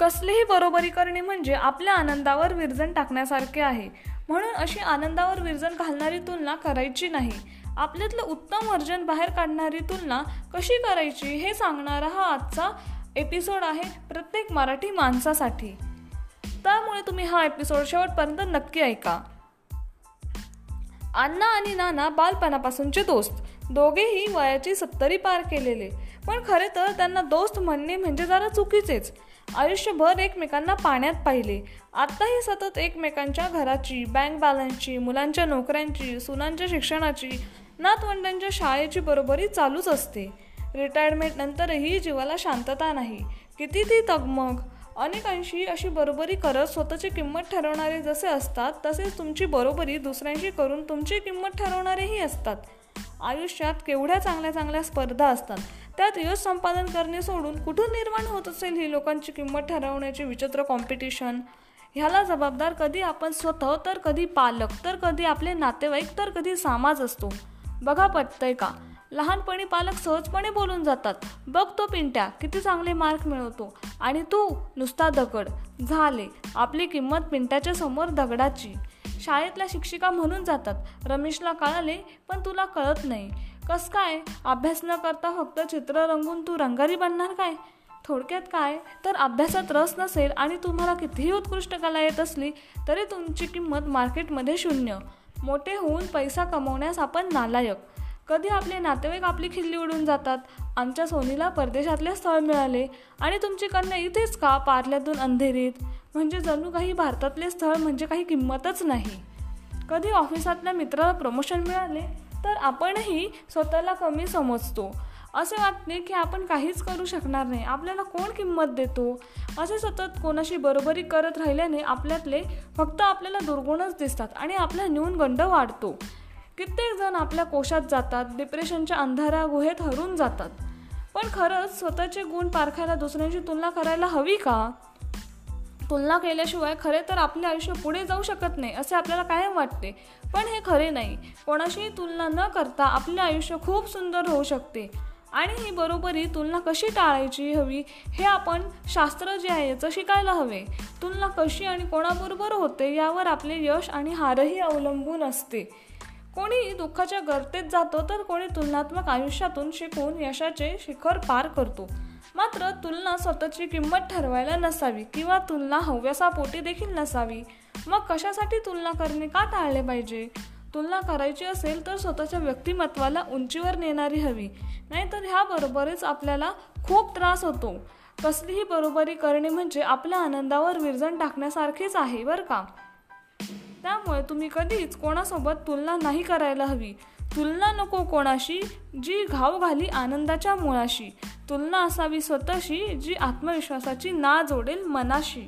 कसलीही बरोबरी करणे म्हणजे आपल्या आनंदावर विरजण टाकण्यासारखे आहे. म्हणून अशी आनंदावर विरजण घालणारी तुलना करायची नाही. आपल्यातलं उत्तम वर्जन बाहेर काढणारी तुलना कशी करायची हे सांगणारा हा आजचा एपिसोड आहे प्रत्येक मराठी माणसासाठी. त्यामुळे तुम्ही हा एपिसोड शेवटपर्यंत नक्की ऐका. अण्णा आणि नाना बालपणापासूनचे दोस्त. दोघेही वयाची सत्तरी पार केलेले. पण खरे तर त्यांना दोस्त म्हणणे म्हणजे जरा चुकीचेच. आयुष्यभर एकमेकांना पाण्यात पाहिले. आत्ताही सतत एकमेकांच्या घराची बँक बॅलन्सची मुलांच्या नोकऱ्यांची सुनांच्या शिक्षणाची नातवंडांच्या शाळेची बरोबरी चालूच असते. रिटायरमेंट नंतरही जीवाला शांतता नाही. किती ती तगमग. अनेकांशी अशी बरोबरी करत स्वतःची किंमत ठरवणारे जसे असतात तसेच तुमची बरोबरी दुसऱ्यांशी करून तुमची किंमत ठरवणारेही असतात. आयुष्यात केवढ्या चांगल्या चांगल्या स्पर्धा असतात त्यात यश संपादन करणे सोडून कुठून निर्माण होत असेल ही लोकांची किंमत ठरवण्याची विचित्र कॉम्पिटिशन ह्याला जबाबदार कधी आपण स्वतः तर कधी पालक तर कधी आपले नातेवाईक तर कधी समाज असतो. बघा पटतंय का? लहानपणी पालक सहजपणे बोलून जातात. बघ तो पिंट्या किती चांगले मार्क मिळवतो. आणि तू नुसता दगड. झाले. आपली किंमत पिंट्याच्या समोर दगडाची. शाळेतल्या शिक्षिका म्हणून जातात. रमेशला कळाले पण तुला कळत नाही. कस काय? अभ्यास न करता फक्त चित्र रंगून तू रंगारी बनणार काय? थोडक्यात काय? तर अभ्यासात रस नसेल आणि तुम्हाला कितीही उत्कृष्ट कला येत असली तरी तुमची किंमत मार्केटमध्ये शून्य. मोठे होऊन पैसा कमवण्यास आपण नालायक. कधी आपले नातेवाईक आपली खिल्ली उडून जातात? आमच्या सोनीला परदेशातले स्थळ मिळाले. आणि तुमची कन्या इथेच का? पार्ल्यातून अंधेरीत? म्हणजे जणू काही भारतातले स्थळ म्हणजे काही किंमतच नाही. कधी ऑफिसातल्या मित्राला प्रमोशन मिळाले तर आपणही स्वतःला कमी समजतो. असे वाटते की आपण काहीच करू शकणार नाही. आपल्याला कोण किंमत देतो? असे सतत कोणाशी बरोबरी करत राहिल्याने आपल्यातले फक्त आपल्याला दुर्गुणच दिसतात आणि आपला न्यूनगंड वाढतो. कित्येक जण आपल्या कोशात जातात डिप्रेशनच्या अंधारा गुहेत हरून जातात. पण खरंच स्वतःचे गुण पारखायला दुसऱ्यांशी तुलना करायला हवी का? तुलना केल्याशिवाय खरे तर आपले आयुष्य पुढे जाऊ शकत नाही असे आपल्याला कायम वाटते. पण हे खरे नाही. कोणाशीही तुलना न करता आपले आयुष्य खूप सुंदर होऊ शकते. आणि ही बरोबरी तुलना कशी टाळायची हवी हे आपण शास्त्र जे आहे याचं शिकायला हवे. तुलना कशी आणि कोणाबरोबर होते यावर आपले यश आणि हारही अवलंबून असते. कोणी दुःखाच्या गर्तेत जातो तर कोणी तुलनात्मक आयुष्यातून शिकून यशाचे शिखर पार करतो. मात्र तुलना स्वतःची किंमत ठरवायला नसावी किंवा तुलना हव्यासापोटी देखील नसावी. मग कशासाठी तुलना करणे का टाळले पाहिजे? तुलना करायची असेल तर स्वतःच्या व्यक्तिमत्वाला उंचीवर नेणारी हवी. नाहीतर ह्याबरोबरच आपल्याला खूप त्रास होतो. कसलीही बरोबरी करणे म्हणजे आपल्या आनंदावर विरजण टाकण्यासारखेच आहे बरं का? त्यामुळे तुम्ही कधीच कोणासोबत तुलना नाही करायला हवी. तुलना नको कोणाशी जी घाव घाली आनंदाच्या मुळाशी. तुलना असावी स्वतःशी जी आत्मविश्वासाची ना जोडेल मनाशी.